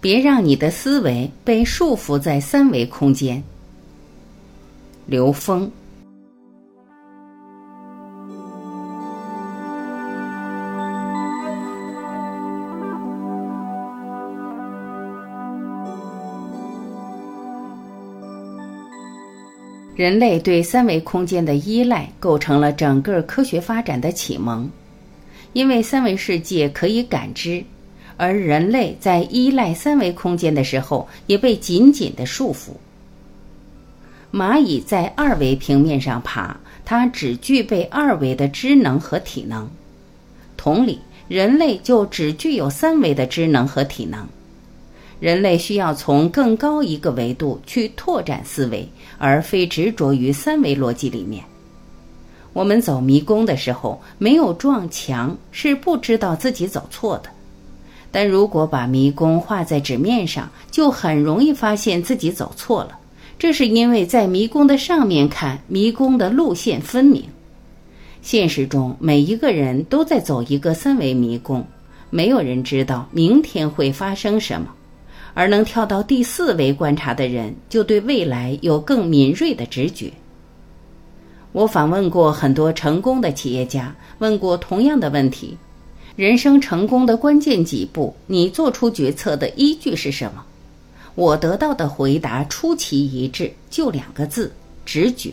别让你的思维被束缚在三维空间。刘峰。人类对三维空间的依赖，构成了整个科学发展的启蒙。因为三维世界可以感知，而人类在依赖三维空间的时候，也被紧紧的束缚。蚂蚁在二维平面上爬，它只具备二维的知能和体能。同理，人类就只具有三维的知能和体能。人类需要从更高一个维度去拓展思维，而非执着于三维逻辑里面。我们走迷宫的时候，没有撞墙，是不知道自己走错的；但如果把迷宫画在纸面上，就很容易发现自己走错了。这是因为在迷宫的上面看，迷宫的路线分明。现实中，每一个人都在走一个三维迷宫，没有人知道明天会发生什么。而能跳到第四维观察的人，就对未来有更敏锐的直觉。我访问过很多成功的企业家，问过同样的问题：人生成功的关键几步，你做出决策的依据是什么？我得到的回答出奇一致，就两个字：直觉。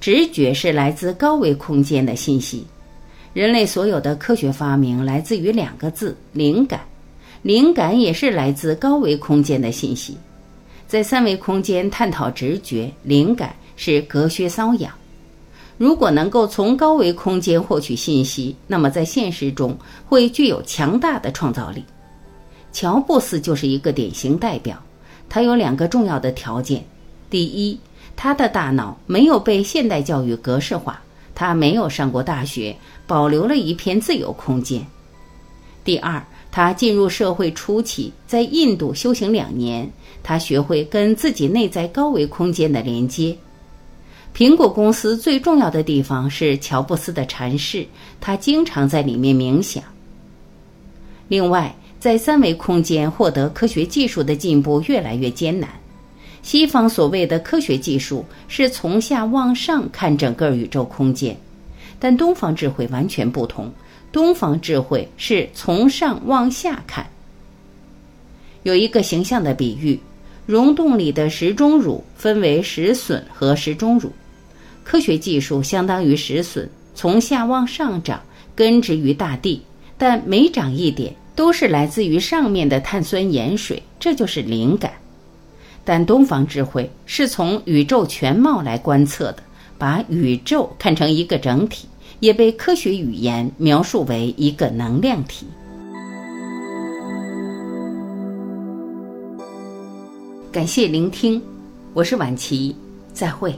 直觉是来自高维空间的信息。人类所有的科学发明来自于两个字：灵感。灵感也是来自高维空间的信息，在三维空间探讨直觉，灵感是隔靴搔痒。如果能够从高维空间获取信息，那么在现实中会具有强大的创造力。乔布斯就是一个典型代表，他有两个重要的条件：第一，他的大脑没有被现代教育格式化，他没有上过大学，保留了一片自由空间；第二。他进入社会初期，在印度修行两年，他学会跟自己内在高维空间的连接。苹果公司最重要的地方是乔布斯的禅室，他经常在里面冥想。另外，在三维空间获得科学技术的进步越来越艰难。西方所谓的科学技术是从下往上看整个宇宙空间，但东方智慧完全不同。东方智慧是从上往下看。有一个形象的比喻：溶洞里的石钟乳分为石笋和石钟乳。科学技术相当于石笋，从下往上长，根植于大地，但每长一点，都是来自于上面的碳酸盐水，这就是灵感。但东方智慧是从宇宙全貌来观测的，把宇宙看成一个整体。也被科学语言描述为一个能量体。感谢聆听，我是晚琪，再会。